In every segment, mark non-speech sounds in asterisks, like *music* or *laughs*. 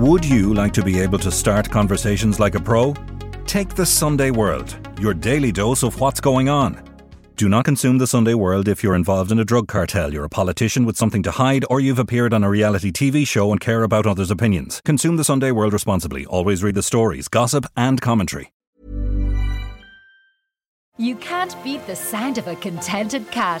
Would you like to be able to start conversations like a pro? Take the Sunday World, your daily dose of what's going on. Do not consume the Sunday World if you're involved in a drug cartel, you're a politician with something to hide, or you've appeared on a reality TV show and care about others' opinions. Consume the Sunday World responsibly. Always read the stories, gossip, and commentary. You can't beat the sound of a contented cat.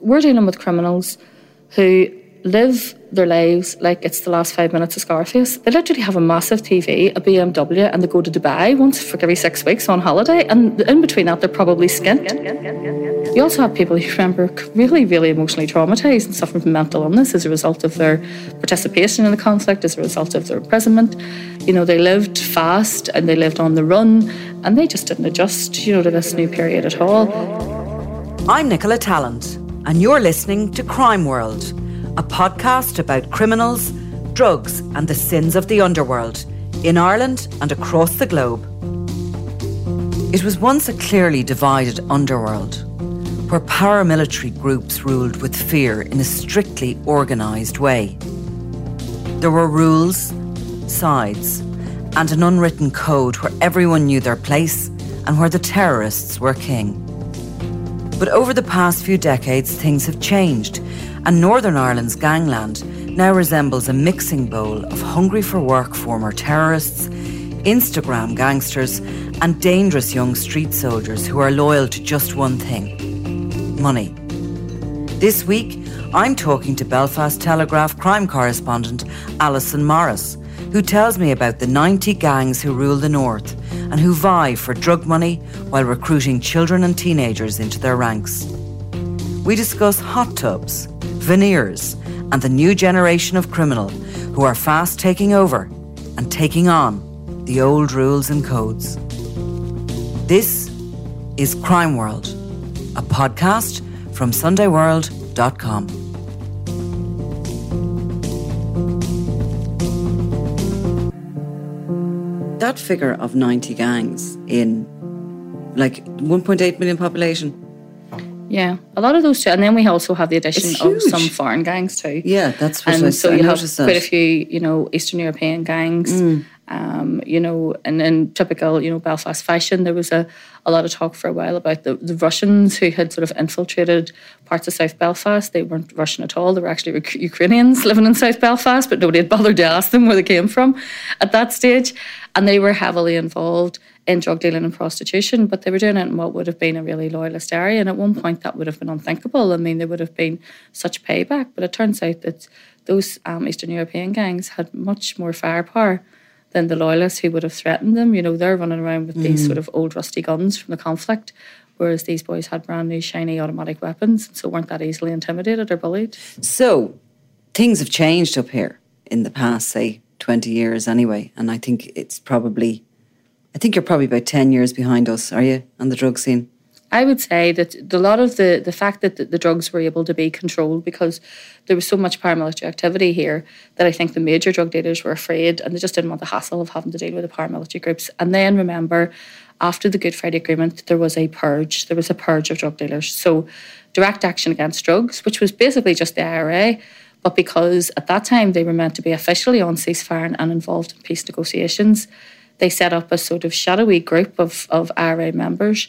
We're dealing with criminals who live their lives like it's the last five minutes of Scarface. They literally have a massive TV, a BMW, and they go to Dubai once for every six weeks on holiday. And in between that, they're probably skint. You also have people who remember really, really emotionally traumatized and suffering from mental illness as a result of their participation in the conflict, as a result of their imprisonment. You know, they lived fast and they lived on the run, and they just didn't adjust, you know, to this new period at all. I'm Nicola Tallant, and you're listening to Crime World a podcast about criminals, drugs, and the sins of the underworld in Ireland and across the globe. It was once a clearly divided underworld where paramilitary groups ruled with fear in a strictly organised way. There were rules, sides, and an unwritten code where everyone knew their place and where the terrorists were king. But over the past few decades, things have changed and Northern Ireland's gangland now resembles a mixing bowl of hungry for work former terrorists, Instagram gangsters, and dangerous young street soldiers who are loyal to just one thing money. This week, I'm talking to Belfast Telegraph crime correspondent Allison Morris, who tells me about the 90 gangs who rule the North and who vie for drug money while recruiting children and teenagers into their ranks. We discuss hot tubs, veneers, and the new generation of criminal who are fast taking over and taking on the old rules and codes. This is Crime World, a podcast from SundayWorld.com. That figure of 90 gangs in like 1.8 million population yeah, a lot of those too, and then we also have the addition of some foreign gangs too. Yeah, that's what and I, so I you have that. quite a few, you know, Eastern European gangs. Mm. Um, you know, and in typical, you know, Belfast fashion, there was a, a lot of talk for a while about the, the Russians who had sort of infiltrated parts of South Belfast. They weren't Russian at all. They were actually Ukrainians living in South Belfast, but nobody had bothered to ask them where they came from at that stage. And they were heavily involved in drug dealing and prostitution, but they were doing it in what would have been a really loyalist area. And at one point, that would have been unthinkable. I mean, there would have been such payback. But it turns out that those um, Eastern European gangs had much more firepower than the loyalists who would have threatened them. You know, they're running around with mm. these sort of old rusty guns from the conflict, whereas these boys had brand new shiny automatic weapons, so weren't that easily intimidated or bullied. So things have changed up here in the past, say, 20 years anyway. And I think it's probably, I think you're probably about 10 years behind us, are you, on the drug scene? I would say that a lot of the, the fact that the, the, drugs were able to be controlled because there was so much paramilitary activity here that I think the major drug dealers were afraid and they just didn't want the hassle of having to deal with the paramilitary groups. And then remember, after the Good Friday Agreement, there was a purge. There was a purge of drug dealers. So direct action against drugs, which was basically just the IRA, but because at that time they were meant to be officially on ceasefire and involved in peace negotiations, they set up a sort of shadowy group of, of IRA members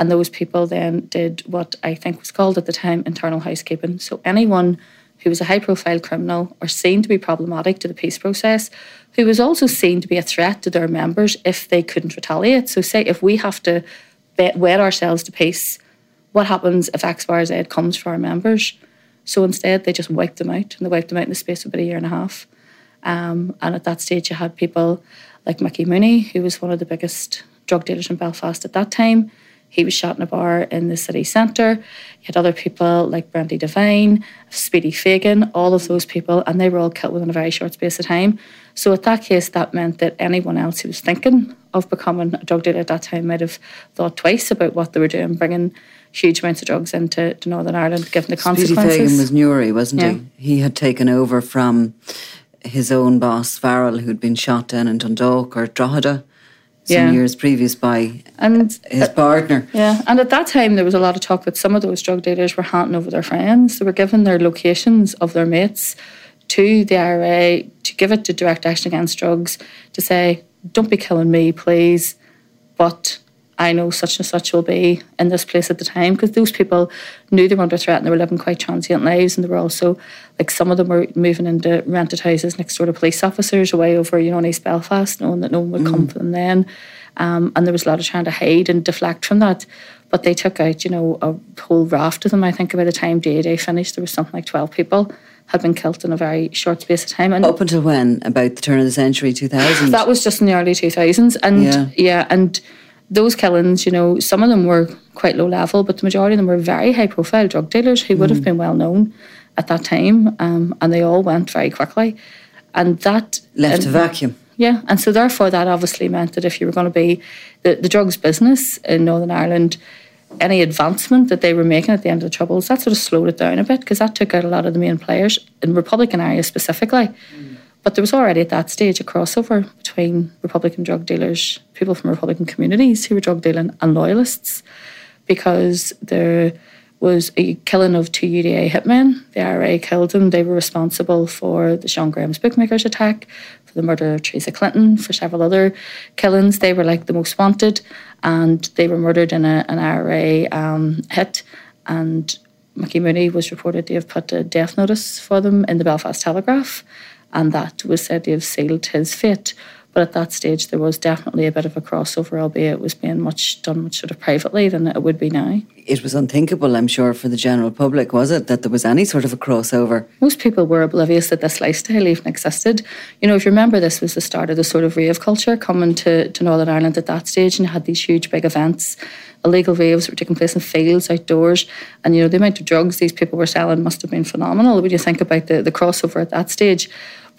and those people then did what I think was called at the time internal housekeeping. So anyone who was a high profile criminal or seen to be problematic to the peace process, who was also seen to be a threat to their members if they couldn't retaliate. So, say if we have to wed ourselves to peace, what happens if X, Y, or Z comes for our members? So instead, they just wiped them out, and they wiped them out in the space of about a year and a half. Um, and at that stage, you had people like Mickey Mooney, who was one of the biggest drug dealers in Belfast at that time. He was shot in a bar in the city centre. You had other people like Brandy Devine, Speedy Fagan, all of those people, and they were all killed within a very short space of time. So, at that case, that meant that anyone else who was thinking of becoming a drug dealer at that time might have thought twice about what they were doing, bringing huge amounts of drugs into Northern Ireland, given the consequences. Speedy Fagan was Newry, wasn't yeah. he? He had taken over from his own boss, Farrell, who'd been shot down in Dundalk or Drogheda some yeah. years previous by and his uh, partner. Yeah, and at that time there was a lot of talk that some of those drug dealers were handing over their friends. They were giving their locations of their mates to the IRA to give it to Direct Action Against Drugs to say, "Don't be killing me, please," but I know such and such will be in this place at the time because those people knew they were under threat and they were living quite transient lives and they were also like some of them were moving into rented houses next door to police officers away over you know in East Belfast knowing that no one would mm. come for them then um, and there was a lot of trying to hide and deflect from that but they took out you know a whole raft of them I think by the time day day finished there was something like 12 people had been killed in a very short space of time. And Up until when? About the turn of the century, 2000? That was just in the early 2000s. And yeah, yeah and those killings, you know, some of them were quite low level, but the majority of them were very high profile drug dealers who would have mm. been well known at that time. Um, and they all went very quickly. And that left a vacuum. Yeah. And so therefore that obviously meant that if you were going to be the, the drugs business in Northern Ireland, any advancement that they were making at the end of the Troubles, that sort of slowed it down a bit because that took out a lot of the main players in Republican areas specifically. Mm. But there was already at that stage a crossover between Republican drug dealers, people from Republican communities who were drug dealing, and loyalists, because there was a killing of two UDA hitmen. The IRA killed them. They were responsible for the Sean Graham's bookmakers attack, for the murder of Teresa Clinton, for several other killings. They were like the most wanted, and they were murdered in a, an IRA um, hit. And Mickey Mooney was reported to have put a death notice for them in the Belfast Telegraph and that was said to have sealed his fate. But at that stage, there was definitely a bit of a crossover, albeit it was being much done much sort of privately than it would be now. It was unthinkable, I'm sure, for the general public, was it, that there was any sort of a crossover? Most people were oblivious that this lifestyle even existed. You know, if you remember, this was the start of the sort of rave culture coming to, to Northern Ireland at that stage, and had these huge big events. Illegal raves were taking place in fields, outdoors, and you know the amount of drugs these people were selling must have been phenomenal. When you think about the, the crossover at that stage,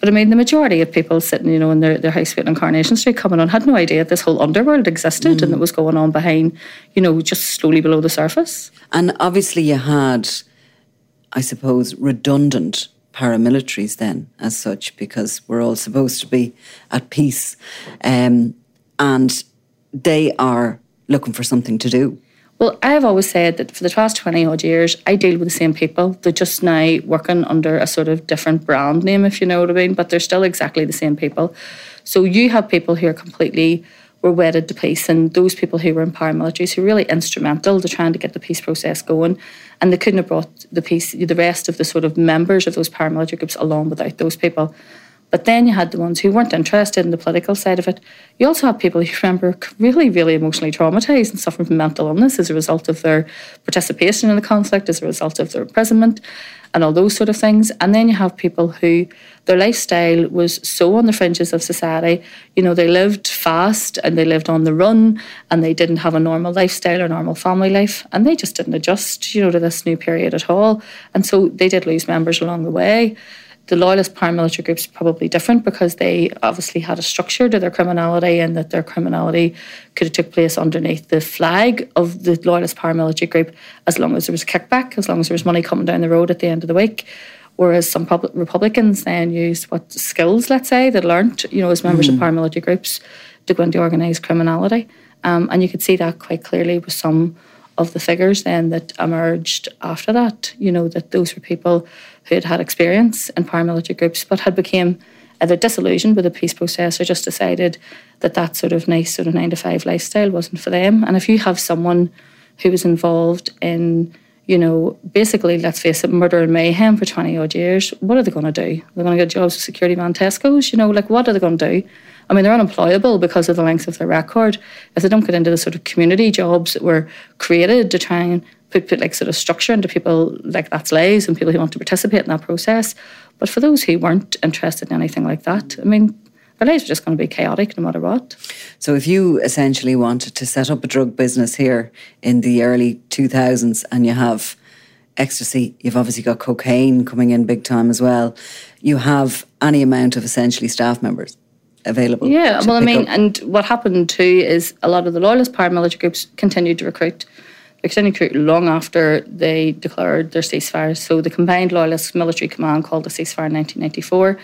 but I mean, the majority of people sitting, you know, in their, their house on Coronation Street coming on had no idea this whole underworld existed mm. and that was going on behind, you know, just slowly below the surface. And obviously, you had, I suppose, redundant paramilitaries then, as such, because we're all supposed to be at peace. Um, and they are looking for something to do. Well, I've always said that for the past 20 odd years, I deal with the same people. They're just now working under a sort of different brand name, if you know what I mean, but they're still exactly the same people. So you have people who are completely were wedded to peace and those people who were in paramilitaries who were really instrumental to trying to get the peace process going and they couldn't have brought the peace the rest of the sort of members of those paramilitary groups along without those people but then you had the ones who weren't interested in the political side of it. You also have people who remember really, really emotionally traumatized and suffering from mental illness as a result of their participation in the conflict, as a result of their imprisonment, and all those sort of things. And then you have people who their lifestyle was so on the fringes of society. You know, they lived fast and they lived on the run and they didn't have a normal lifestyle or normal family life. And they just didn't adjust, you know, to this new period at all. And so they did lose members along the way. The loyalist paramilitary groups are probably different because they obviously had a structure to their criminality and that their criminality could have took place underneath the flag of the loyalist paramilitary group as long as there was a kickback, as long as there was money coming down the road at the end of the week. Whereas some Republicans then used what skills, let's say, they learned, you know, as members mm. of paramilitary groups to go into organised criminality. Um, and you could see that quite clearly with some of the figures then that emerged after that, you know, that those were people who had had experience in paramilitary groups but had become either disillusioned with the peace process or just decided that that sort of nice sort of nine to five lifestyle wasn't for them. And if you have someone who was involved in you know, basically, let's face it, murder and mayhem for 20 odd years. What are they going to do? They're going to get jobs with security man Tesco's? You know, like, what are they going to do? I mean, they're unemployable because of the length of their record. If they don't get into the sort of community jobs that were created to try and put, like sort of structure into people like that's lives and people who want to participate in that process. But for those who weren't interested in anything like that, I mean, their lives are just going to be chaotic no matter what. So, if you essentially wanted to set up a drug business here in the early 2000s and you have ecstasy, you've obviously got cocaine coming in big time as well, you have any amount of essentially staff members available. Yeah, well, I mean, up. and what happened too is a lot of the loyalist paramilitary groups continued to recruit. To recruit long after they declared their ceasefire. So the combined loyalist military command called the ceasefire in 1994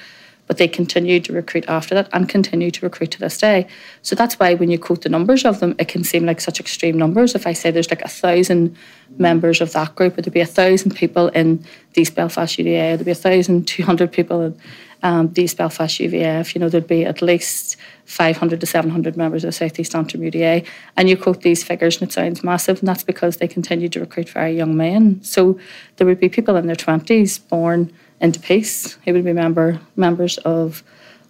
but they continued to recruit after that and continue to recruit to this day. So that's why when you quote the numbers of them, it can seem like such extreme numbers. If I say there's like a thousand members of that group, there'd be a thousand people in these Belfast UDA, there'd be a thousand two hundred people in um, these Belfast UVF, you know, there'd be at least 500 to 700 members of South East Antrim UDA. And you quote these figures and it sounds massive, and that's because they continue to recruit very young men. So there would be people in their 20s born into peace who would be member, members of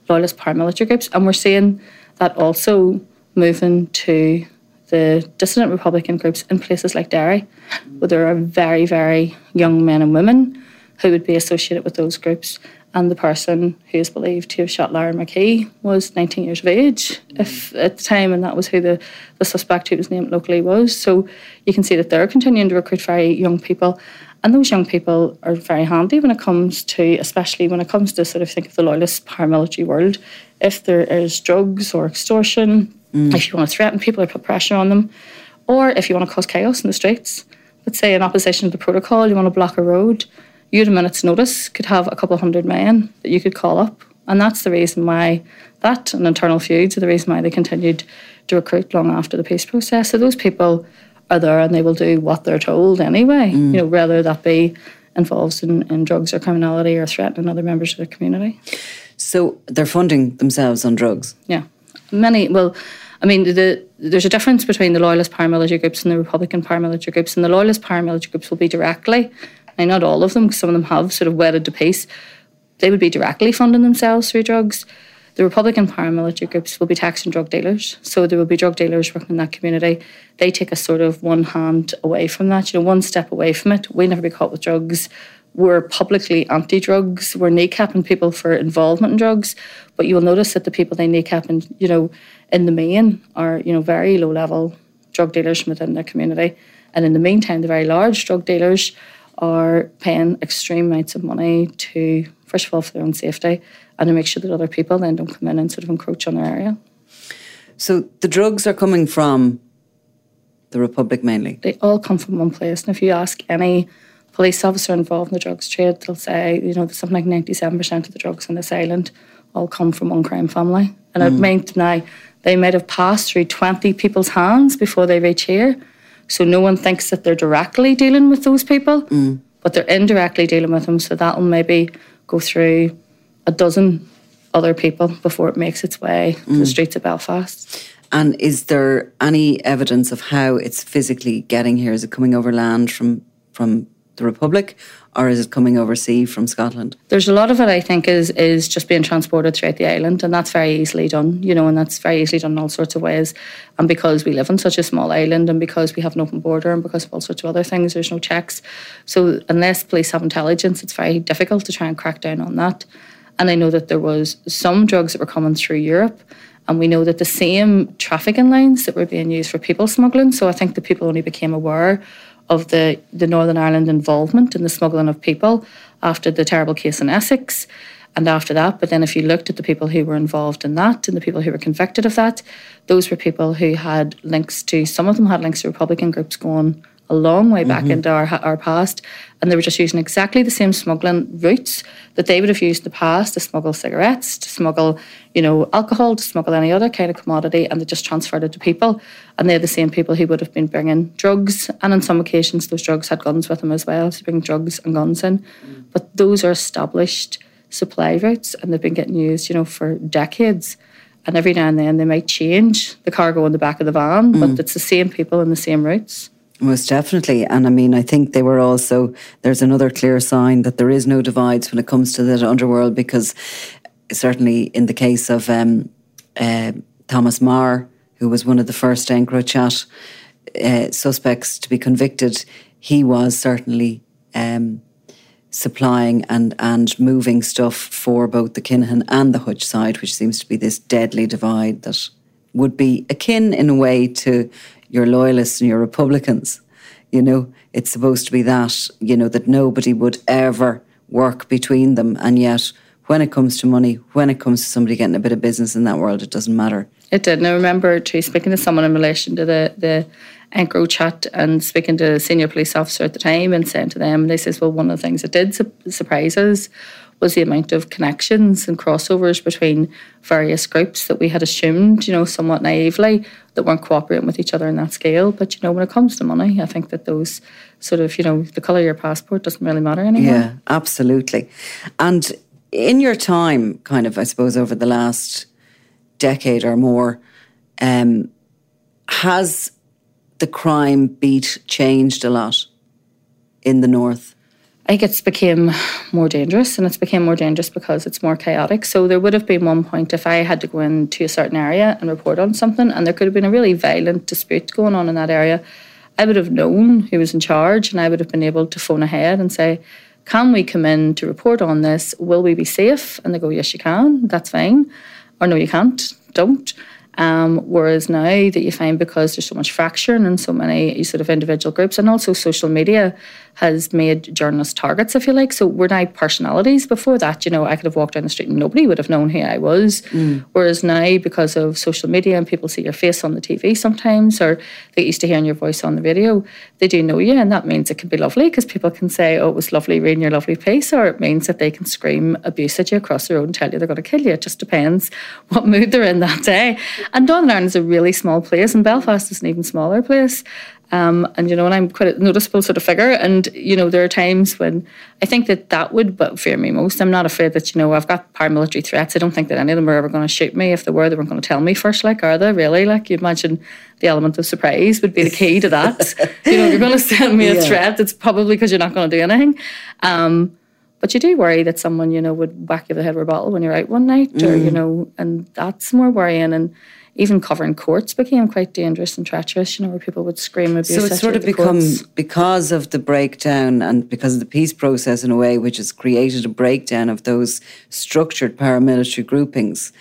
loyalist paramilitary groups. And we're seeing that also moving to the dissident Republican groups in places like Derry, where there are very, very young men and women who would be associated with those groups and the person who is believed to have shot Lyra McKee was 19 years of age if at the time, and that was who the, the suspect who was named locally was. So you can see that they're continuing to recruit very young people. And those young people are very handy when it comes to, especially when it comes to sort of think of the loyalist paramilitary world. If there is drugs or extortion, mm. if you want to threaten people or put pressure on them, or if you want to cause chaos in the streets, let's say in opposition to the protocol, you want to block a road, you at a minute's notice could have a couple of hundred men that you could call up. And that's the reason why that and internal feuds are the reason why they continued to recruit long after the peace process. So those people are there and they will do what they're told anyway, mm. you know, whether that be involved in, in drugs or criminality or threatening other members of the community. So they're funding themselves on drugs? Yeah. Many, well, I mean, the, there's a difference between the loyalist paramilitary groups and the Republican paramilitary groups, and the loyalist paramilitary groups will be directly and not all of them, because some of them have sort of wedded to peace. They would be directly funding themselves through drugs. The Republican paramilitary groups will be taxing drug dealers. So there will be drug dealers working in that community. They take a sort of one hand away from that, you know, one step away from it. We never be caught with drugs. We're publicly anti drugs. We're kneecapping people for involvement in drugs. But you will notice that the people they kneecap, and, you know, in the main are, you know, very low level drug dealers from within their community. And in the meantime, the very large drug dealers are paying extreme amounts of money to, first of all, for their own safety and to make sure that other people then don't come in and sort of encroach on their area. So the drugs are coming from the Republic mainly? They all come from one place. And if you ask any police officer involved in the drugs trade, they'll say, you know, something like 97% of the drugs on this island all come from one crime family. And mm. it meant now they might have passed through 20 people's hands before they reach here. So no one thinks that they're directly dealing with those people, mm. but they're indirectly dealing with them. So that'll maybe go through a dozen other people before it makes its way mm. to the mm. streets of Belfast. And is there any evidence of how it's physically getting here? Is it coming over land from from the Republic, or is it coming overseas from Scotland? There's a lot of it, I think, is is just being transported throughout the island, and that's very easily done, you know, and that's very easily done in all sorts of ways. And because we live on such a small island, and because we have an open border, and because of all sorts of other things, there's no checks. So unless police have intelligence, it's very difficult to try and crack down on that. And I know that there was some drugs that were coming through Europe. And we know that the same trafficking lines that were being used for people smuggling. So I think the people only became aware of the, the Northern Ireland involvement in the smuggling of people after the terrible case in Essex and after that. But then if you looked at the people who were involved in that and the people who were convicted of that, those were people who had links to, some of them had links to Republican groups going a long way back mm-hmm. into our, our past. And they were just using exactly the same smuggling routes that they would have used in the past to smuggle cigarettes, to smuggle, you know, alcohol, to smuggle any other kind of commodity, and they just transferred it to people. And they're the same people who would have been bringing drugs. And on some occasions, those drugs had guns with them as well, to bring drugs and guns in. Mm. But those are established supply routes and they've been getting used, you know, for decades. And every now and then they might change the cargo on the back of the van, mm. but it's the same people and the same routes. Most definitely. And I mean, I think they were also, there's another clear sign that there is no divides when it comes to the underworld because certainly in the case of um, uh, Thomas Marr, who was one of the first EncroChat uh, suspects to be convicted, he was certainly um, supplying and, and moving stuff for both the Kinahan and the Hutch side, which seems to be this deadly divide that would be akin in a way to your loyalists and your Republicans. You know, it's supposed to be that, you know, that nobody would ever work between them. And yet, when it comes to money, when it comes to somebody getting a bit of business in that world, it doesn't matter. It did. And I remember too speaking to someone in relation to the the EncroChat and speaking to a senior police officer at the time and saying to them, they says, well, one of the things that did su- surprise us was the amount of connections and crossovers between various groups that we had assumed, you know, somewhat naively that weren't cooperating with each other in that scale. But you know, when it comes to money, I think that those sort of, you know, the colour of your passport doesn't really matter anymore. Yeah, absolutely. And in your time, kind of, I suppose, over the last decade or more, um, has the crime beat changed a lot in the north? I think it's became more dangerous and it's became more dangerous because it's more chaotic. So there would have been one point if I had to go into a certain area and report on something and there could have been a really violent dispute going on in that area, I would have known who was in charge and I would have been able to phone ahead and say, Can we come in to report on this? Will we be safe? And they go, Yes, you can, that's fine. Or no, you can't, don't. Um, whereas now that you find because there's so much fracturing and so many sort of individual groups, and also social media has made journalists targets, if you like. So we're now personalities. Before that, you know, I could have walked down the street and nobody would have known who I was. Mm. Whereas now, because of social media and people see your face on the TV sometimes, or they used to hearing your voice on the radio, they do know you, and that means it can be lovely because people can say, "Oh, it was lovely reading your lovely piece," or it means that they can scream abuse at you across the road and tell you they're going to kill you. It just depends *laughs* what mood they're in that day. And Northern Ireland is a really small place, and Belfast is an even smaller place. Um, and you know, and I'm quite a noticeable sort of figure. And you know, there are times when I think that that would but fear me most. I'm not afraid that you know I've got paramilitary threats. I don't think that any of them are ever going to shoot me. If they were, they weren't going to tell me first. Like, are they really? Like, you imagine the element of surprise would be the key to that. *laughs* you know, you're going to send me a yeah. threat. It's probably because you're not going to do anything. Um, but you do worry that someone you know would whack you the head with a bottle when you're out one night, mm. or you know, and that's more worrying and even covering courts became quite dangerous and treacherous, you know, where people would scream abuse. So it's sort of become, courts. because of the breakdown and because of the peace process in a way, which has created a breakdown of those structured paramilitary groupings,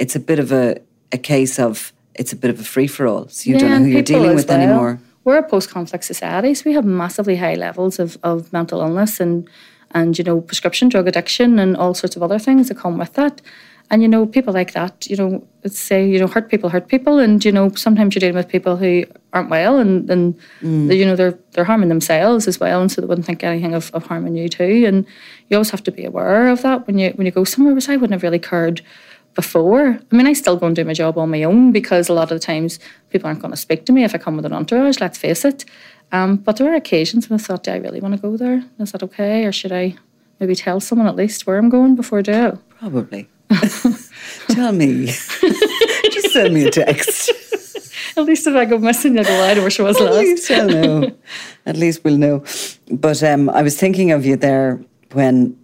it's a bit of a, a case of, it's a bit of a free for all. So you yeah, don't know who you're dealing with well. anymore. We're a post conflict society, so we have massively high levels of, of mental illness and, and, you know, prescription drug addiction and all sorts of other things that come with that. And you know, people like that, you know, say, you know, hurt people hurt people, and you know, sometimes you're dealing with people who aren't well, and and mm. you know they're they're harming themselves as well, and so they wouldn't think anything of, of harming you too. And you always have to be aware of that when you when you go somewhere. Which I wouldn't have really cared before. I mean, I still go and do my job on my own because a lot of the times people aren't going to speak to me if I come with an entourage. Let's face it. Um, but there are occasions when I thought, do I really want to go there? Is that okay, or should I maybe tell someone at least where I'm going before I do? Probably. *laughs* Tell me. *laughs* Just send me a text. *laughs* At least if I go missing, you'll go, I know where she was At last. At least I'll know. At least we'll know. But um, I was thinking of you there when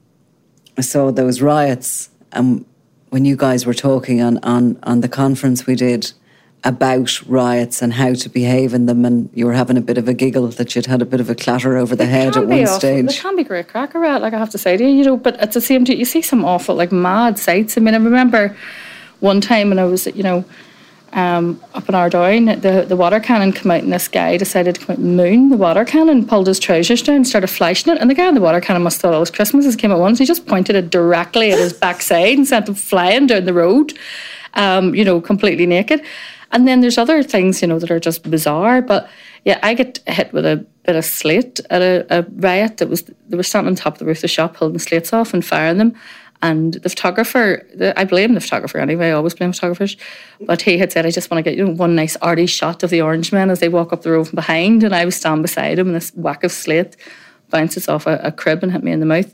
I saw those riots and when you guys were talking on, on, on the conference we did about riots and how to behave in them, and you were having a bit of a giggle that you'd had a bit of a clatter over the it head at one awful. stage. It can be great crack around, like I have to say to you, you know, but at the same time, you see some awful, like mad sights. I mean, I remember one time when I was, you know, um, up in Ardoyne, the, the water cannon came out and this guy decided to come out and moon the water cannon, pulled his trousers down, started flashing it. And the guy in the water cannon must have thought all his Christmases came at once. He just pointed it directly at his backside and sent him flying down the road, um, you know, completely naked. And then there's other things, you know, that are just bizarre. But yeah, I get hit with a bit of slate at a, a riot that was, they were standing on top of the roof of the shop, holding slates off and firing them. And the photographer, the, I blame the photographer anyway, I always blame photographers. But he had said, I just want to get you know, one nice arty shot of the orange men as they walk up the road from behind. And I was standing beside him, and this whack of slate bounces off a, a crib and hit me in the mouth.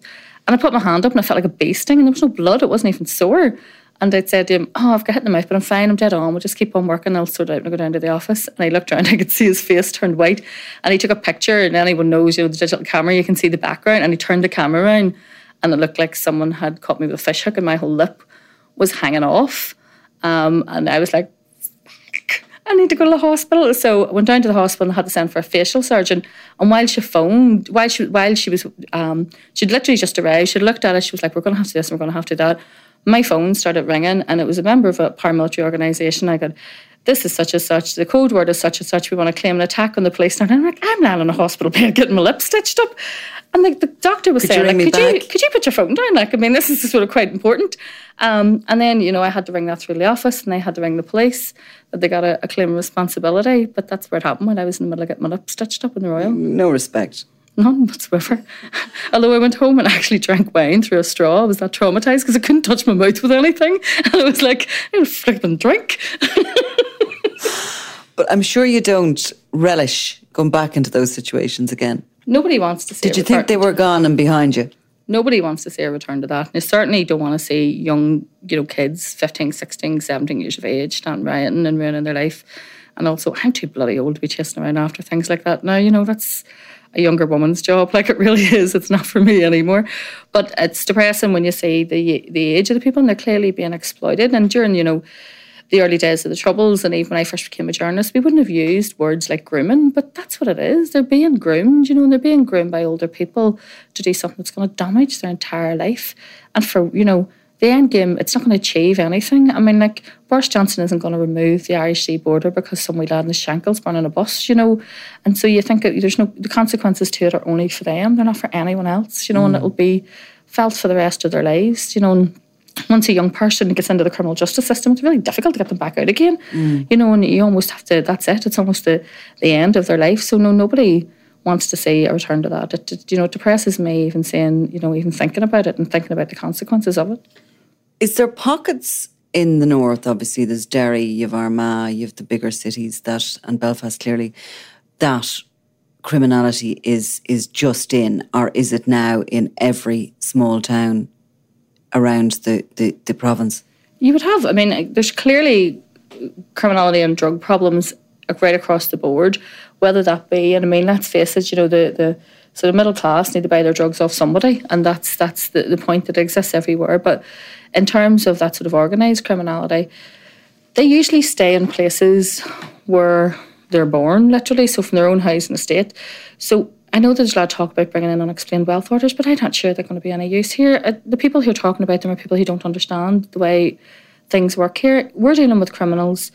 And I put my hand up and I felt like a bee sting, and there was no blood, it wasn't even sore. And I'd said to him, Oh, I've got hit in the mouth, but I'm fine, I'm dead on. We'll just keep on working. I'll sort it out and I'll go down to the office. And I looked around, *laughs* I could see his face turned white. And he took a picture, and anyone knows, you know, the digital camera, you can see the background. And he turned the camera around, and it looked like someone had caught me with a fish hook, and my whole lip was hanging off. Um, and I was like, I need to go to the hospital. So I went down to the hospital and had to send for a facial surgeon. And while she phoned, while she while she was, um, she'd literally just arrived. She'd looked at us, She was like, "We're going to have to do this. and We're going to have to do that." My phone started ringing, and it was a member of a paramilitary organisation. I got, "This is such and such. The code word is such and such. We want to claim an attack on the police." And I'm like, "I'm lying in a hospital bed getting my lip stitched up." And like the doctor was Could saying, like, could you could you put your phone down? Like, I mean, this is sort of quite important. Um, and then, you know, I had to ring that through the office and they had to ring the police that they got a, a claim of responsibility. But that's where it happened when I was in the middle of getting my lip stitched up in the Royal. No respect. None whatsoever. *laughs* Although I went home and actually drank wine through a straw. I was that traumatized because I couldn't touch my mouth with anything. And *laughs* I was like, I would flipping drink. *laughs* But I'm sure you don't relish going back into those situations again. Nobody wants to see Did a you think they were gone and behind you? nobody wants to see a return to that. And you certainly don't want to see young, you know, kids, 15, 16, 17 years of age, stand rioting and ruining their life. And also, I'm too bloody old to be chasing around after things like that. Now, you know, that's a younger woman's job. *laughs* Like it really is. It's not for me anymore. But it's depressing when you see the the age of the people and they're clearly being exploited. And during, you know, the early days of the Troubles, and even when I first became a journalist, we wouldn't have used words like grooming, but that's what it is. They're being groomed, you know, and they're being groomed by older people to do something that's going to damage their entire life. And for, you know, the end game, it's not going to achieve anything. I mean, like, Boris Johnson isn't going to remove the Irish Sea border because some wee lad in the Shankill's burning a bus, you know. And so you think there's no, the consequences to it are only for them, they're not for anyone else, you know, and mm. it'll be felt for the rest of their lives, you know. And once a young person gets into the criminal justice system, it's really difficult to get them back out again. Mm. You know, and you almost have to. That's it. It's almost the the end of their life. So no, nobody wants to see a return to that. It, it, you know, it depresses me even saying, you know, even thinking about it and thinking about the consequences of it. Is there pockets in the north? Obviously, there's Derry, you've Armagh, you've the bigger cities that, and Belfast clearly, that criminality is is just in, or is it now in every small town around the, the, the province? You would have. I mean, uh, there's clearly criminality and drug problems right across the board. Whether that be, and I mean, let's face it, you know, the the so the middle class need to buy their drugs off somebody, and that's that's the, the point that exists everywhere. But in terms of that sort of organised criminality, they usually stay in places where they're born, literally, so from their own house and estate. So I know there's a lot of talk about bringing in unexplained wealth orders, but I'm not sure they're going to be any use here. Uh, the people who are talking about them are people who don't understand the way things work here. We're dealing with criminals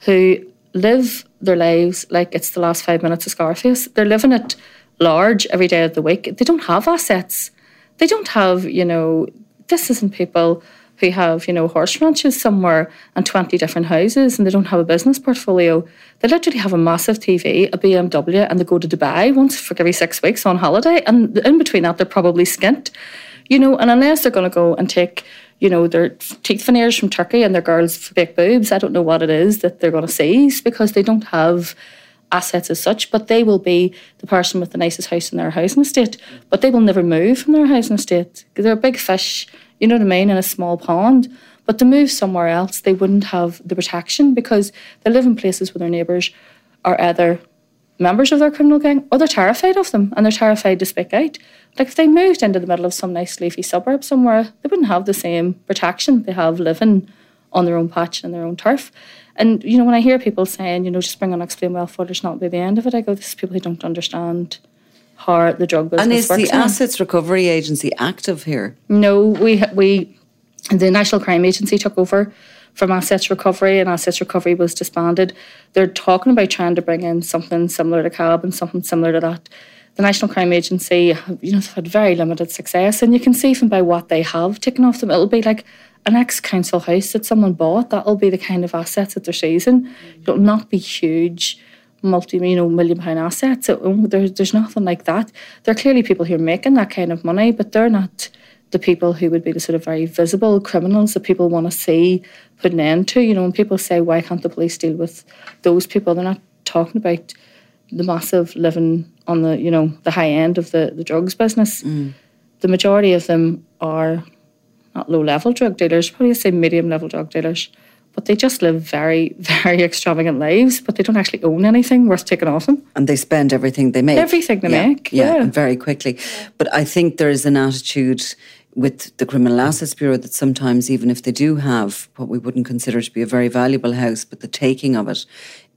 who live their lives like it's the last five minutes of Scarface. They're living it large every day of the week. They don't have assets. They don't have, you know, this isn't people who have, you know, horse ranches somewhere and 20 different houses and they don't have a business portfolio. They literally have a massive TV, a BMW, and they go to Dubai once for every six weeks on holiday. And in between that, they're probably skint. You know, and unless they're going to go and take, you know, their teeth veneers from Turkey and their girls' fake boobs, I don't know what it is that they're going to seize because they don't have assets as such, but they will be the person with the nicest house in their housing estate. But they will never move from their housing estate. Because they're a big fish, you know what I mean, in a small pond. But to move somewhere else, they wouldn't have the protection because they live in places where their neighbours are either members of their criminal gang or they're terrified of them and they're terrified to speak out. Like if they moved into the middle of some nice leafy suburb somewhere, they wouldn't have the same protection they have living on their own patch and their own turf. And you know, when I hear people saying, you know, just bring unexplained wealth orders not be the end of it, I go, this is people who don't understand how the drug business And is works. the now. Assets Recovery Agency active here? No, we we the National Crime Agency took over from Assets Recovery, and Assets Recovery was disbanded. They're talking about trying to bring in something similar to CAB and something similar to that. The National Crime Agency, you know, they've had very limited success, and you can see even by what they have taken off them, it'll be like an ex-council house that someone bought. That'll be the kind of assets that they're seizing. Mm-hmm. It'll not be huge multi you know million pound assets. It, there's there's nothing like that. There are clearly people who are making that kind of money, but they're not the people who would be the sort of very visible criminals that people want to see put an end to. You know, when people say why can't the police deal with those people, they're not talking about the massive living on the you know the high end of the the drugs business. Mm. The majority of them are not low level drug dealers, probably say medium level drug dealers, but they just live very, *laughs* very extravagant lives, but they don't actually own anything worth taking off them. And they spend everything they make. Everything they yeah, make, Yeah, yeah. very quickly. But I think there is an attitude with the Criminal Assets Bureau that sometimes, even if they do have what we wouldn't consider to be a very valuable house, but the taking of it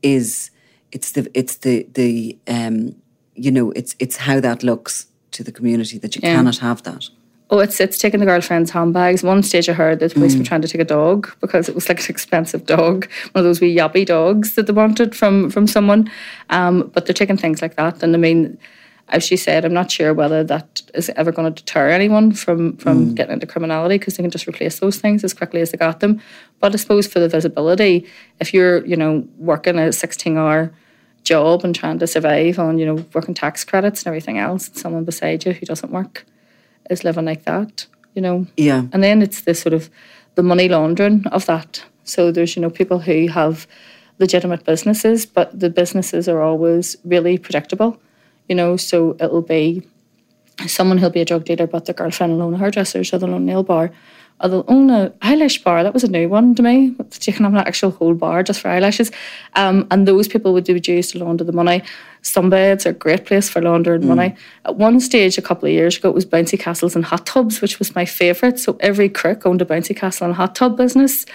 is it's the it's the the um, you know it's it's how that looks to the community that you Yeah. cannot have that. Oh, it's it's taking the girlfriend's handbags. One stage I heard that the police were Mm. trying to take a dog because it was like an expensive dog, one of those wee yappy dogs that they wanted from from someone. Um, but they're taking things like that, and I mean, as she said, I'm not sure whether that is ever going to deter anyone from from Mm. getting into criminality because they can just replace those things as quickly as they got them. But I suppose for the visibility, if you're you know working a 16 hour job and trying to survive on you know working tax credits and everything else, and someone beside you who doesn't work is living like that, you know. Yeah. And then it's the sort of the money laundering of that. So there's, you know, people who have legitimate businesses, but the businesses are always really predictable, you know, so it'll be someone who'll be a drug dealer, but their girlfriend will own a hairdresser, or they'll own a nail bar. Or they'll own a eyelash bar. That was a new one to me. You can have an actual whole bar just for eyelashes. Um, and those people would be used to launder the money. Sunbeds are a great place for laundering money. At one stage, a couple of years ago, it was bouncy castles and hot tubs, which was my favourite. So every crook owned a bouncy castle and hot tub business.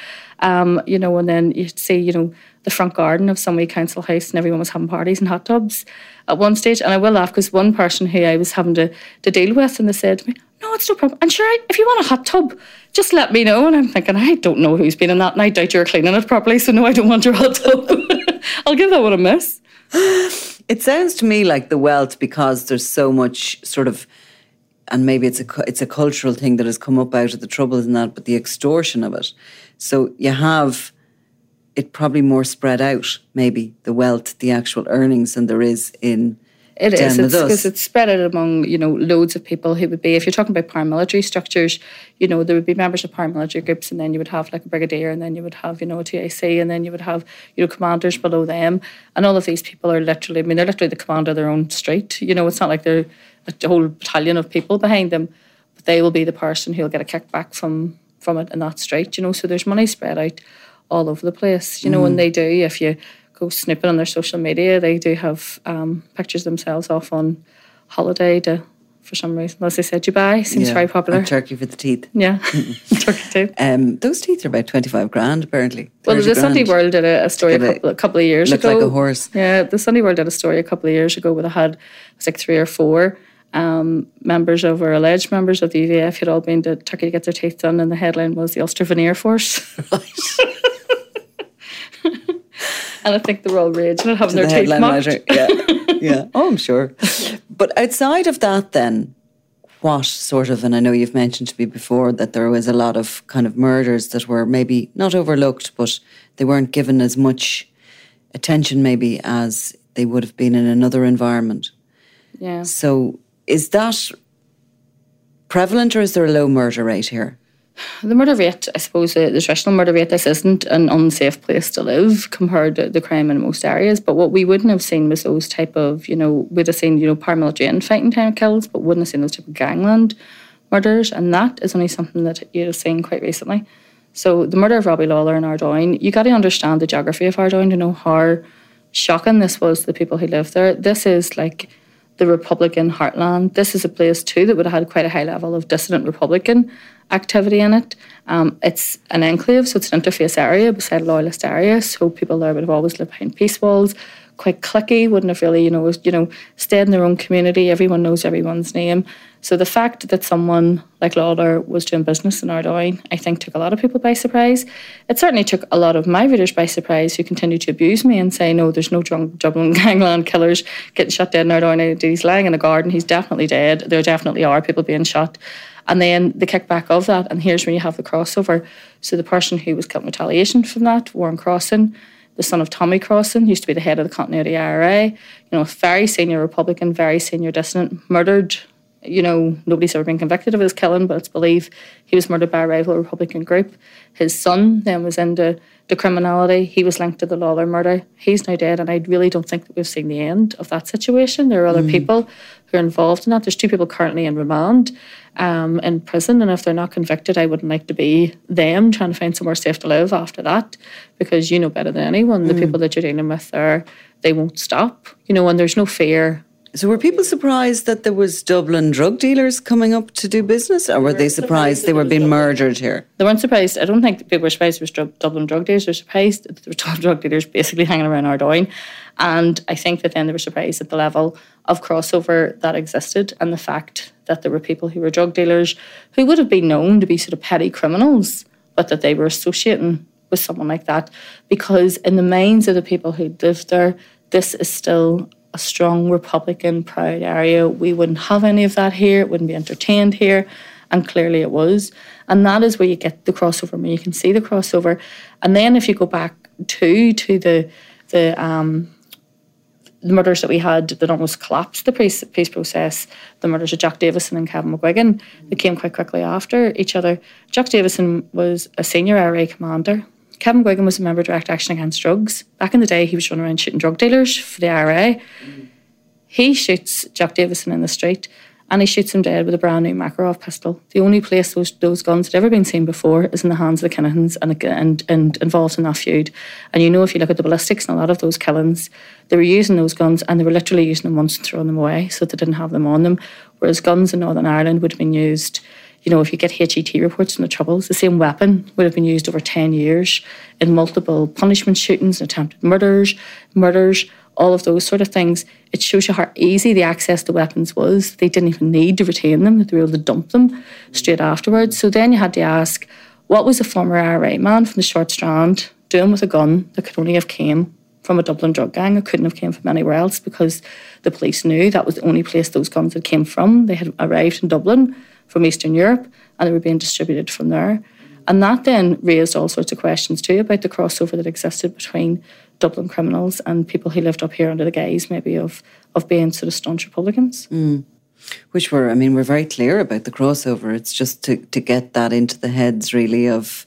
Um, you know, and then you'd see, you know, the front garden of some wee council house and everyone was having parties in hot tubs at one stage. And I will laugh because one person who I was having to, to deal with and they said to me, no, it's no problem. And sure, if you want a hot tub, just let me know. And I'm thinking, I don't know who's been in that and I doubt you're cleaning it properly. So no, I don't want your hot tub. *laughs* I'll give that one a miss. It sounds to me like the wealth because there's so much sort of, and maybe it's a it's a cultural thing that has come up out of the troubles and that, but the extortion of it. So you have it probably more spread out, maybe the wealth, the actual earnings, than there is in It is. because it's spread out among, you know, loads of people who would be, if you're talking about paramilitary structures, you know, there would be members of paramilitary groups and then you would have like a brigadier and then you would have, you know, a TAC and then you would have, you know, commanders below them. And all of these people are literally, I mean, they're literally the commander of their own street. You know, it's not like they're a whole battalion of people behind them, but they will be the person who'll get a kickback from from it in that street, you know. So there's money spread out all over the place, you know, and they do, if you go snooping on their social media, they do have um, pictures themselves off on holiday to, for some reason, as they said, Dubai seems Yeah, very popular. turkey for the teeth. yeah, *laughs* Turkey too. Um, those teeth are about twenty five grand apparently. Well, 30 the Sunday. World did a, a story a couple, a couple of years look ago. like a horse. Yeah, the Sunday World did a story a couple of years ago where they had, it like three or four um, members of, or alleged members of the UVF had all been to Turkey to get their teeth done, and the headline was the Ulster Veneer Force. *laughs* *laughs* and I think they were all raging at having the their teeth headline mocked. writer. Yeah, *laughs* yeah. Oh, I'm sure. But outside of that, then, what sort of? And I know you've mentioned to me before that there was a lot of kind of murders that were maybe not overlooked, but they weren't given as much attention, maybe as they would have been in another environment. Yeah. So, is that prevalent, or is there a low murder rate here? The murder rate, I suppose, uh, the traditional murder rate, this isn't an unsafe place to live compared to the crime in most areas. But what we wouldn't have seen was those type of, you know, we'd have seen, you know, paramilitary infighting type kills, but wouldn't have seen those type of gangland murders. And that is only something that you'd have seen quite recently. So the murder of Robbie Lawlor in Ardoyne, you got to understand the geography of Ardoyne to know how shocking this was to the people who lived there. This is like the Republican heartland. This is a place too that would have had quite a high level of dissident Republican activity in it. Um, it's an enclave, so it's an interface area beside a loyalist area. So people there would have always lived behind peace walls, quite clicky, wouldn't have really, you know, you know, stayed in their own community. Everyone knows everyone's name. So the fact that someone like Lawlor was doing business in Ardoyne, I think took a lot of people by surprise. It certainly took a lot of my readers by surprise who continued to abuse me and say, no, there's no Dublin *laughs* gangland killers getting shot dead in Ardoyne. He's lying in a garden. He's definitely dead. There definitely are people being shot. And then the kickback of that, and here's where you have the crossover. So the person who was killed in retaliation from that, Warren Crossan, the son of Tommy Crossan, used to be the head of the Continuity IRA, you know, very senior Republican, very senior dissident, murdered You know, nobody's ever been convicted of his killing, but it's believed he was murdered by a rival Republican group. His son then was into the criminality. He was linked to the Lawlor murder. He's now dead, and I really don't think that we've seen the end of that situation. There are other mm. people who are involved in that. There's two people currently in remand um, in prison, and if they're not convicted, I wouldn't like to be them trying to find somewhere safe to live after that, because you know better than anyone the mm. people that you're dealing with are they won't stop. You know, and there's no fear so were people surprised that there was Dublin drug dealers coming up to do business, or were they surprised they were being murdered here? They weren't surprised. I don't think people were surprised there was Dublin drug dealers. They were surprised that there were *laughs* drug dealers basically hanging around Ardoyne. And I think that then they were surprised at the level of crossover that existed and the fact that there were people who were drug dealers who would have been known to be sort of petty criminals, but that they were associating with someone like that. Because in the minds of the people who lived there, this is still a strong Republican proud area. We wouldn't have any of that here. It wouldn't be entertained here. And clearly it was. And that is where you get the crossover, where you can see the crossover. And then if you go back to to the the um, the murders that we had that almost collapsed the peace, peace process, the murders of Jack Davison and Kevin McGuigan, they came quite quickly after each other. Jack Davison was a senior IRA commander Kevin McGuigan was a member of Direct Action Against Drugs. Back in the day, he was running around shooting drug dealers for the IRA. Mm. He shoots Jack Davison in the street and he shoots him dead with a brand new Makarov pistol. The only place those, those guns had ever been seen before is in the hands of the Kinahans and, and, and involved in that feud. And you know, if you look at the ballistics and a lot of those killings, they were using those guns and they were literally using them once and throwing them away so they didn't have them on them. Whereas guns in Northern Ireland would have been used you know, if you get HET reports from the Troubles, the same weapon would have been used over 10 years in multiple punishment shootings, attempted murders, murders, all of those sort of things. It shows you how easy the access to weapons was. They didn't even need to retain them, they were able to dump them straight afterwards. So then you had to ask, what was a former IRA man from the Short Strand doing with a gun that could only have came from a Dublin drug gang. It couldn't have came from anywhere else because the police knew that was the only place those guns had came from. They had arrived in Dublin from Eastern Europe and they were being distributed from there. And that then raised all sorts of questions too about the crossover that existed between Dublin criminals and people who lived up here under the guise maybe of of being sort of staunch Republicans. Mm. Which were, I mean, we're very clear about the crossover. It's just to, to get that into the heads really of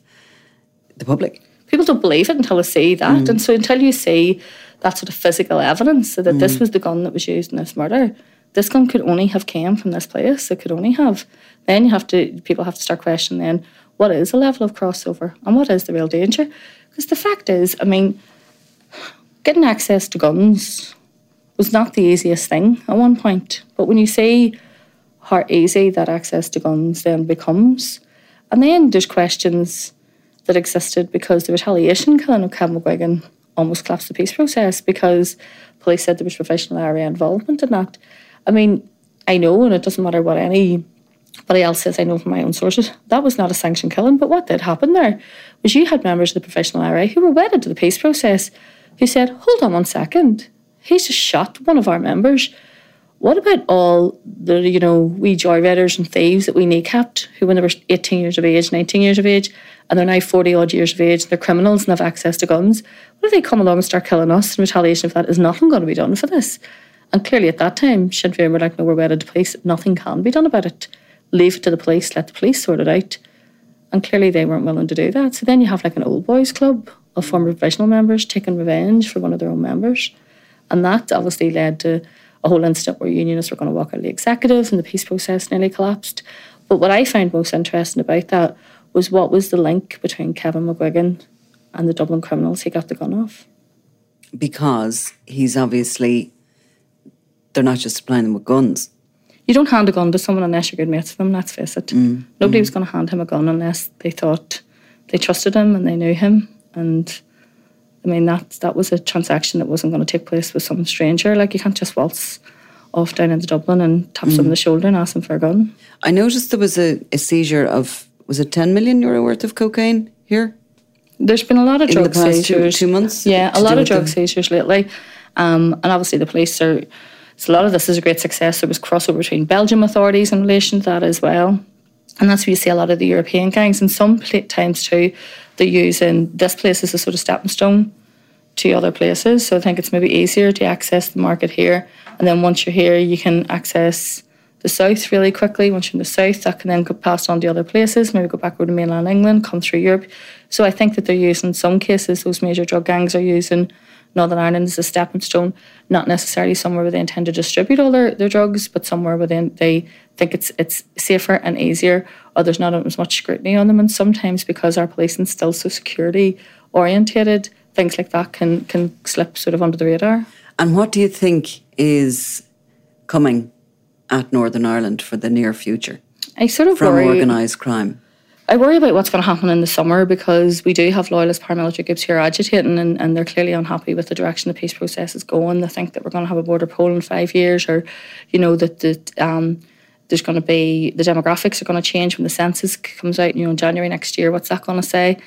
the public. People don't believe it until they see that. Mm. And so until you see that sort of physical evidence so that mm. this was the gun that was used in this murder, this gun could only have came from this place. It could only have. Then you have to people have to start questioning then what is the level of crossover and what is the real danger? Because the fact is, I mean, getting access to guns was not the easiest thing at one point. But when you see how easy that access to guns then becomes, and then there's questions that existed because the retaliation killing of Kevin McGuigan almost collapsed the peace process because police said there was Provisional IRA involvement in that. I mean, I know, and it doesn't matter what anybody else says, I know from my own sources, that was not a sanctioned killing. But what did happen there was you had members of the Provisional IRA who were wedded to the peace process who said, hold on one second, he's just shot one of our members. What about all the, you know, wee joyriders and thieves that we kneecapped who, when they were 18 years of age, 19 years of age, and they're now 40 odd years of age, they're criminals and have access to guns? What if they come along and start killing us in retaliation for that? Is nothing going to be done for this? And clearly at that time, Sinn Féin were like, no, we're wedded to police. Nothing can be done about it. Leave it to the police, let the police sort it out. And clearly they weren't willing to do that. So then you have like an old boys club of former provisional members taking revenge for one of their own members. And that obviously led to a whole incident where unionists were going to walk out of the executive and the peace process nearly collapsed. But what I found most interesting about that was what was the link between Kevin McGuigan and the Dublin criminals he got the gun off. Because he's obviously they're not just supplying them with guns. You don't hand a gun to someone unless you're good mates with them, let's face it. Mm. Nobody mm. was going to hand him a gun unless they thought they trusted him and they knew him. And I mean, that, that was a transaction that wasn't going to take place with some stranger. Like, you can't just waltz off down into Dublin and tap mm. them on the shoulder and ask them for a gun. I noticed there was a, a seizure of, was it 10 million euro worth of cocaine here? There's been a lot of In drug seizures. Two, two months? Yeah, a lot of drug seizures lately. Um, and obviously, the police are so a lot of this is a great success. There was crossover between Belgium authorities in relation to that as well. And that's where you see a lot of the European gangs. And some times too, they're using this place as a sort of stepping stone to other places. So I think it's maybe easier to access the market here. And then once you're here, you can access the south really quickly. Once you're in the south, that can then passed on to other places, maybe go back over to mainland England, come through Europe. So I think that they're using, in some cases, those major drug gangs are using Northern Ireland is a stepping stone, not necessarily somewhere where they intend to distribute all their, their drugs, but somewhere where they, they think it's it's safer and easier, or there's not as much scrutiny on them. And sometimes because our policing is still so security orientated, things like that can can slip sort of under the radar. And what do you think is coming at Northern Ireland for the near future? I sort of from worry, organised crime. I worry about what's going to happen in the summer because we do have loyalist paramilitary groups here agitating and, and they're clearly unhappy with the direction the peace process is going. They think that we're going to have a border poll in five years or, you know, that, that um, there's going to be, the demographics are going to change when the census comes out, you know, in January next year. What's that going to say?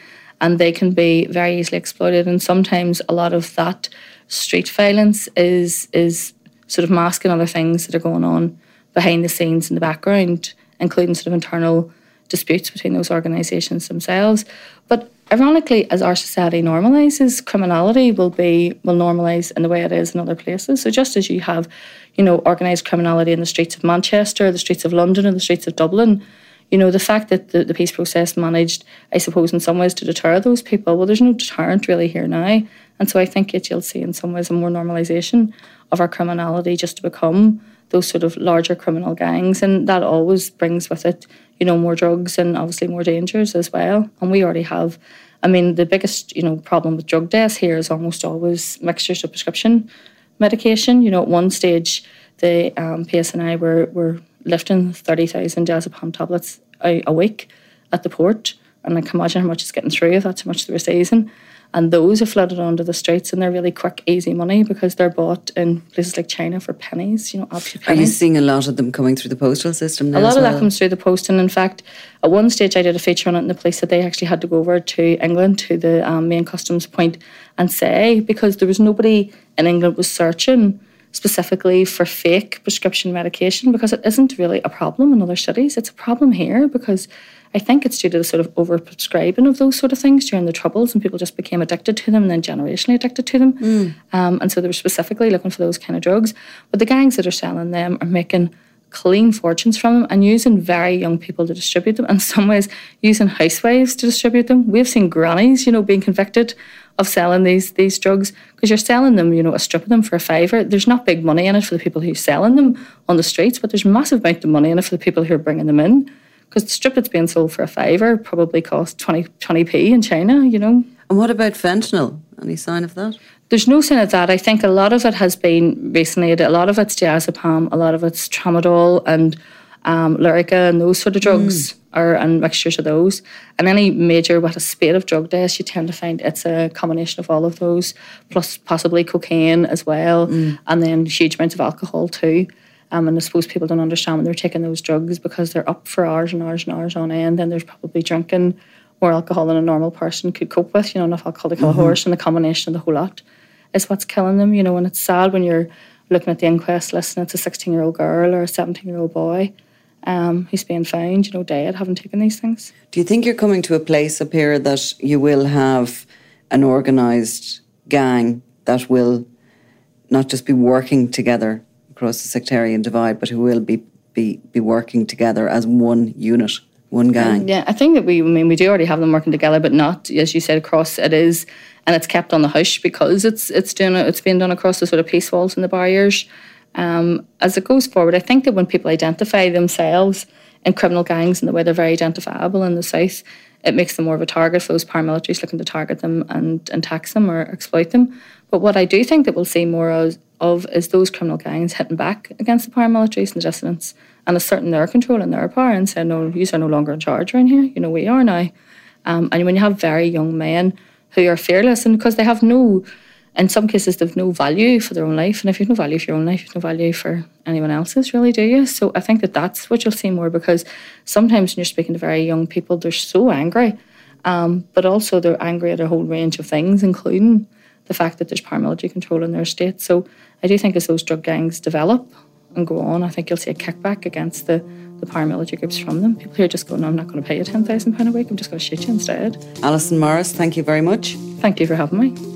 And they can be very easily exploited. And sometimes a lot of that street violence is is sort of masking other things that are going on behind the scenes in the background, including sort of internal disputes between those organisations themselves. But ironically, as our society normalises, criminality will be will normalise in the way it is in other places. So just as you have, you know, organised criminality in the streets of Manchester, the streets of London, and the streets of Dublin, you know, the fact that the, the peace process managed, I suppose, in some ways to deter those people, well, there's no deterrent really here now. And so I think it, you'll see in some ways a more normalisation of our criminality just to become those sort of larger criminal gangs. And that always brings with it, you know, more drugs and obviously more dangers as well. And we already have, I mean, the biggest, you know, problem with drug deaths here is almost always mixtures of prescription medication. You know, at one stage, the um, PSNI were, were lifting 30,000 diazepam tablets a, a, week at the port. And I can imagine how much it's getting through if that's how much they were seizing. And those are flooded onto the streets and they're really quick, easy money because they're bought in places like China for pennies, you know, absolute pennies. Are you seeing a lot of them coming through the postal system now? A lot of well? that comes through the post. And in fact, at one stage I did a feature on it in the police that they actually had to go over to England to the um, main customs point and say, because there was nobody in England was searching specifically for fake prescription medication because it isn't really a problem in other cities. It's a problem here because I think it's due to the sort of overprescribing of those sort of things during the Troubles and people just became addicted to them and then generationally addicted to them. Mm. Um, and so they were specifically looking for those kind of drugs. But the gangs that are selling them are making clean fortunes from them and using very young people to distribute them. And in some ways, using housewives to distribute them. We've seen grannies, you know, being convicted of selling these these drugs because you're selling them, you know, a strip of them for a fiver. There's not big money in it for the people who are selling them on the streets, but there's massive amount of money in it for the people who are bringing them in. Because the strip that's being sold for a fiver probably costs 20, 20p in China, you know. And what about fentanyl? Any sign of that? There's no sign of that. I think a lot of it has been recently, a lot of it's diazepam, a lot of it's tramadol and um, Lyrica and those sort of drugs. Mm or and mixtures of those. And any major with a spate of drug deaths, you tend to find it's a combination of all of those, plus possibly cocaine as well, mm. and then huge amounts of alcohol too. Um, and I suppose people don't understand when they're taking those drugs because they're up for hours and hours and hours on end. Then there's probably drinking more alcohol than a normal person could cope with. You know, enough alcohol to kill mm-hmm. a horse, and the combination of the whole lot is what's killing them. You know, and it's sad when you're looking at the inquest list and it's a 16 year old girl or a 17 year old boy um, who's being found, you know, dead, having taken these things. Do you think you're coming to a place up here that you will have an organised gang that will not just be working together across the sectarian divide, but who will be, be, be working together as one unit? One gang. Um, yeah, I think that we. I mean, we do already have them working together, but not as you said across. It is, and it's kept on the hush because it's it's doing it's being done across the sort of peace walls and the barriers um, as it goes forward, I think that when people identify themselves in criminal gangs and the way they're very identifiable in the south, it makes them more of a target for those paramilitaries looking to target them and, and tax them or exploit them. But what I do think that we'll see more of, of is those criminal gangs hitting back against the paramilitaries and the dissidents and asserting their control and their power and saying, no, you are no longer in charge around here. You know, we are now. Um, and when you have very young men who are fearless and because they have no in some cases they've no value for their own life and if you've no value for your own life you've no value for anyone else's really do you so i think that that's what you'll see more because sometimes when you're speaking to very young people they're so angry um, but also they're angry at a whole range of things including the fact that there's paramilitary control in their state so i do think as those drug gangs develop and go on i think you'll see a kickback against the the paramilitary groups from them. People here just going, no, I'm not going to pay you £10,000 a week, I'm just going to shoot you instead. Allison Morris, thank you very much. Thank you for having me.